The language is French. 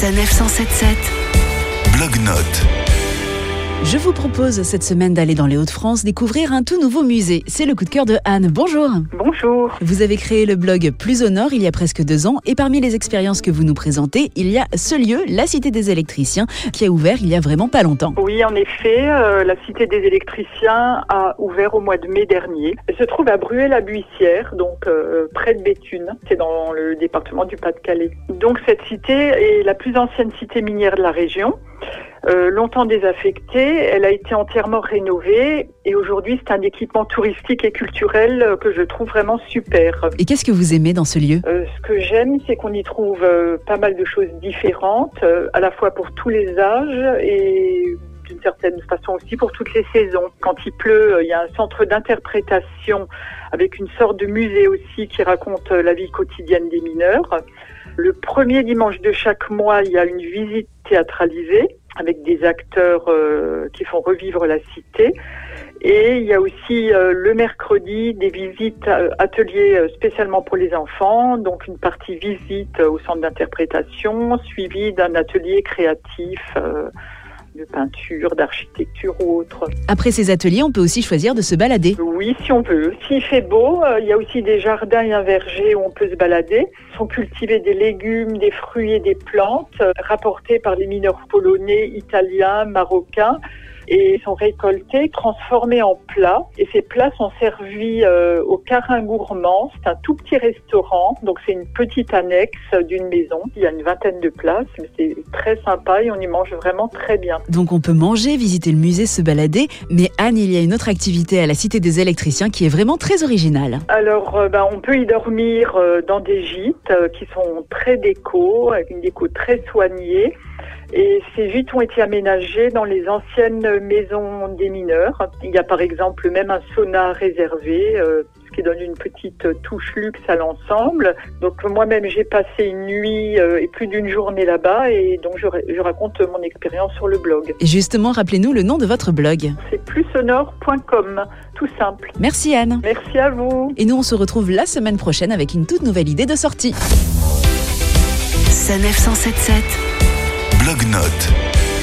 Sanef 177. Blog-notes. Je vous propose cette semaine d'aller dans les Hauts-de-France découvrir un tout nouveau musée. C'est le coup de cœur de Anne. Bonjour. Bonjour. Vous avez créé le blog Plus au Nord il y a presque deux ans et parmi les expériences que vous nous présentez, il y a ce lieu, la Cité des électriciens, qui a ouvert il y a vraiment pas longtemps. Oui, en effet, euh, la Cité des électriciens a ouvert au mois de mai dernier. Elle se trouve à Bruay-la-Buissière, donc euh, près de Béthune. C'est dans le département du Pas-de-Calais. Donc cette cité est la plus ancienne cité minière de la région. Euh, longtemps désaffectée, elle a été entièrement rénovée et aujourd'hui c'est un équipement touristique et culturel euh, que je trouve vraiment super. Et qu'est-ce que vous aimez dans ce lieu? Euh, ce que j'aime, c'est qu'on y trouve euh, pas mal de choses différentes, à la fois pour tous les âges et d'une certaine façon aussi pour toutes les saisons. Quand il pleut, il y a un centre d'interprétation avec une sorte de musée aussi qui raconte la vie quotidienne des mineurs. Le premier dimanche de chaque mois, il y a une visite théâtralisée avec des acteurs euh, qui font revivre la cité. Et il y a aussi euh, le mercredi des visites euh, ateliers spécialement pour les enfants, donc une partie visite au centre d'interprétation, suivie d'un atelier créatif de peinture, d'architecture ou autre. Après ces ateliers, on peut aussi choisir de se balader. Oui, si on veut. S'il fait beau, euh, il y a aussi des jardins et un verger où on peut se balader. Sont cultivés des légumes, des fruits et des plantes euh, rapportés par les mineurs polonais, italiens, marocains et sont récoltés, transformés en plats. Et ces plats sont servis euh, au Carin Gourmand. C'est un tout petit restaurant, donc c'est une petite annexe d'une maison. Il y a une vingtaine de places, mais c'est très sympa et on y mange vraiment très bien. Donc on peut manger, visiter le musée, se balader. Mais Anne, il y a une autre activité à la Cité des électriciens qui est vraiment très originale. Alors, euh, ben, on peut y dormir euh, dans des gîtes qui sont très déco, avec une déco très soignée. Et ces gîtes ont été aménagés dans les anciennes maisons des mineurs. Il y a par exemple même un sauna réservé, euh, ce qui donne une petite touche luxe à l'ensemble. Donc moi-même j'ai passé une nuit euh, et plus d'une journée là-bas et donc je, ra- je raconte mon expérience sur le blog. Et justement, rappelez-nous le nom de votre blog. C'est plussonore.com, tout simple. Merci Anne. Merci à vous. Et nous, on se retrouve la semaine prochaine avec une toute nouvelle idée de sortie. Sanef 177. Blog-notes.